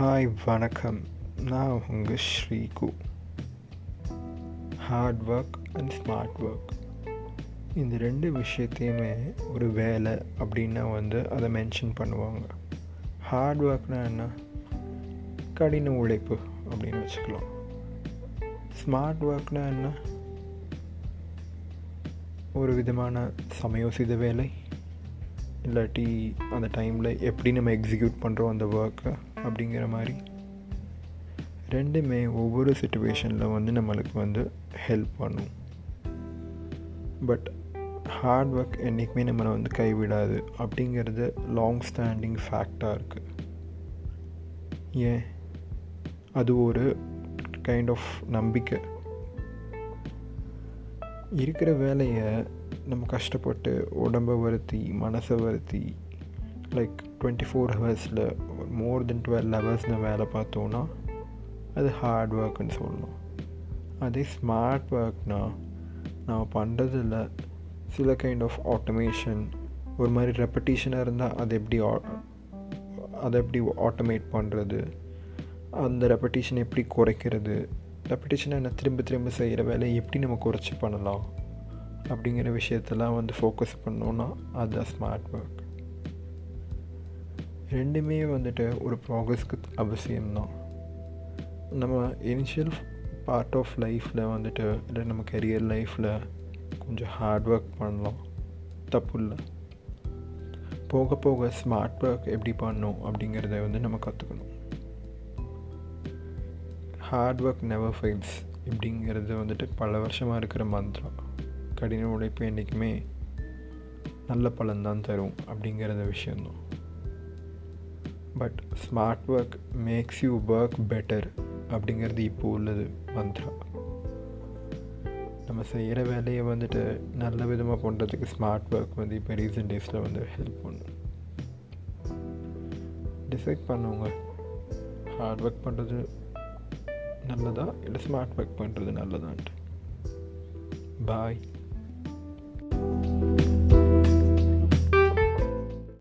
Hi வணக்கம். நான் உங்கள் Sriku. Hard work and smart work இந்த ரெண்டு விஷயத்தையுமே ஒரு வேலை அப்படின்னா வந்து அதை மென்ஷன் பண்ணுவாங்க. ஹார்ட் ஒர்க்னா என்ன? கடின உழைப்பு அப்படின்னு வச்சுக்கலாம். ஸ்மார்ட் ஒர்க்னா என்ன? ஒரு விதமான சமயோசித வேலை. இல்லாட்டி அந்த டைமில் எப்படி நம்ம எக்ஸிக்யூட் பண்ணுறோம் அந்த ஒர்க்கை அப்படிங்கிற மாதிரி. ரெண்டுமே ஒவ்வொரு சுச்சுவேஷனில் வந்து நம்மளுக்கு வந்து ஹெல்ப் பண்ணும். பட் ஹார்ட் ஒர்க் என்றைக்குமே நம்மளை வந்து கைவிடாது அப்படிங்கிறது லாங் ஸ்டாண்டிங் ஃபேக்டாக இருக்குது ஏன்? அது ஒரு கைண்ட் ஆஃப் நம்பிக்கை. இருக்கிற வேலையை நம்ம கஷ்டப்பட்டு உடம்பை வருத்தி மனசை வருத்தி லைக் டுவெண்ட்டி ஃபோர் ஹவர்ஸில் மோர் தென் டுவெல் ஹவர்ஸ் நான் வேலை பார்த்தோன்னா அது ஹார்ட் ஒர்க்குன்னு சொல்லணும். அதே ஸ்மார்ட் ஒர்க்னா நான் பண்ணுறதில் சில கைண்ட் ஆஃப் ஆட்டோமேஷன் ஒரு மாதிரி ரெப்படிஷனாக இருந்தால் அது எப்படி அதை எப்படி ஆட்டோமேட் பண்ணுறது அந்த ரெப்படிஷனை எப்படி குறைக்கிறது? ரெப்படிஷனை என்ன? திரும்ப திரும்ப செய்கிற வேலையை எப்படி நம்ம குறைச்சி பண்ணலாம்? அப்படிங்கிற விஷயத்தெல்லாம் வந்து ஃபோக்கஸ் பண்ணோன்னா அதுதான் ஸ்மார்ட் ஒர்க் ரெண்டுமே வந்துட்டு ஒரு ப்ராக்ரஸ்க்கு அவசியம்தான். நம்ம இனிஷியல் பார்ட் ஆஃப் லைஃப்பில் வந்துட்டு இல்லை நம்ம கெரியர் லைஃப்பில் கொஞ்சம் ஹார்ட் ஒர்க் பண்ணலாம். தப்பு இல்லை போக போக ஸ்மார்ட் ஒர்க் எப்படி பண்ணணும் அப்படிங்கிறத வந்து நம்ம கற்றுக்கணும் ஹார்ட் ஒர்க் நெவர் ஃபெயில்ஸ் இப்படிங்கிறது வந்துட்டு பல வருஷமாக இருக்கிற மந்திரம். கடின உழைப்பு என்றைக்குமே நல்ல பலன்தான் தரும் அப்படிங்கிறத விஷயந்தான் but smart work makes you work better அப்படிங்கிறது இப்போ உள்ளது மந்த்ரா. நம்ம செய்கிற வேலையை வந்துட்டு நல்ல விதமாக பண்ணுறதுக்கு ஸ்மார்ட் ஒர்க் வந்து இப்போ ரீசெண்ட் டேஸில் வந்து ஹெல்ப் பண்ணும். டிசைட் பண்ணுவோங்க ஹார்ட் ஒர்க் பண்ணுறது நல்லதா? இல்லை ஸ்மார்ட் ஒர்க் பண்ணுறது நல்லதான்ட்டு? பாய்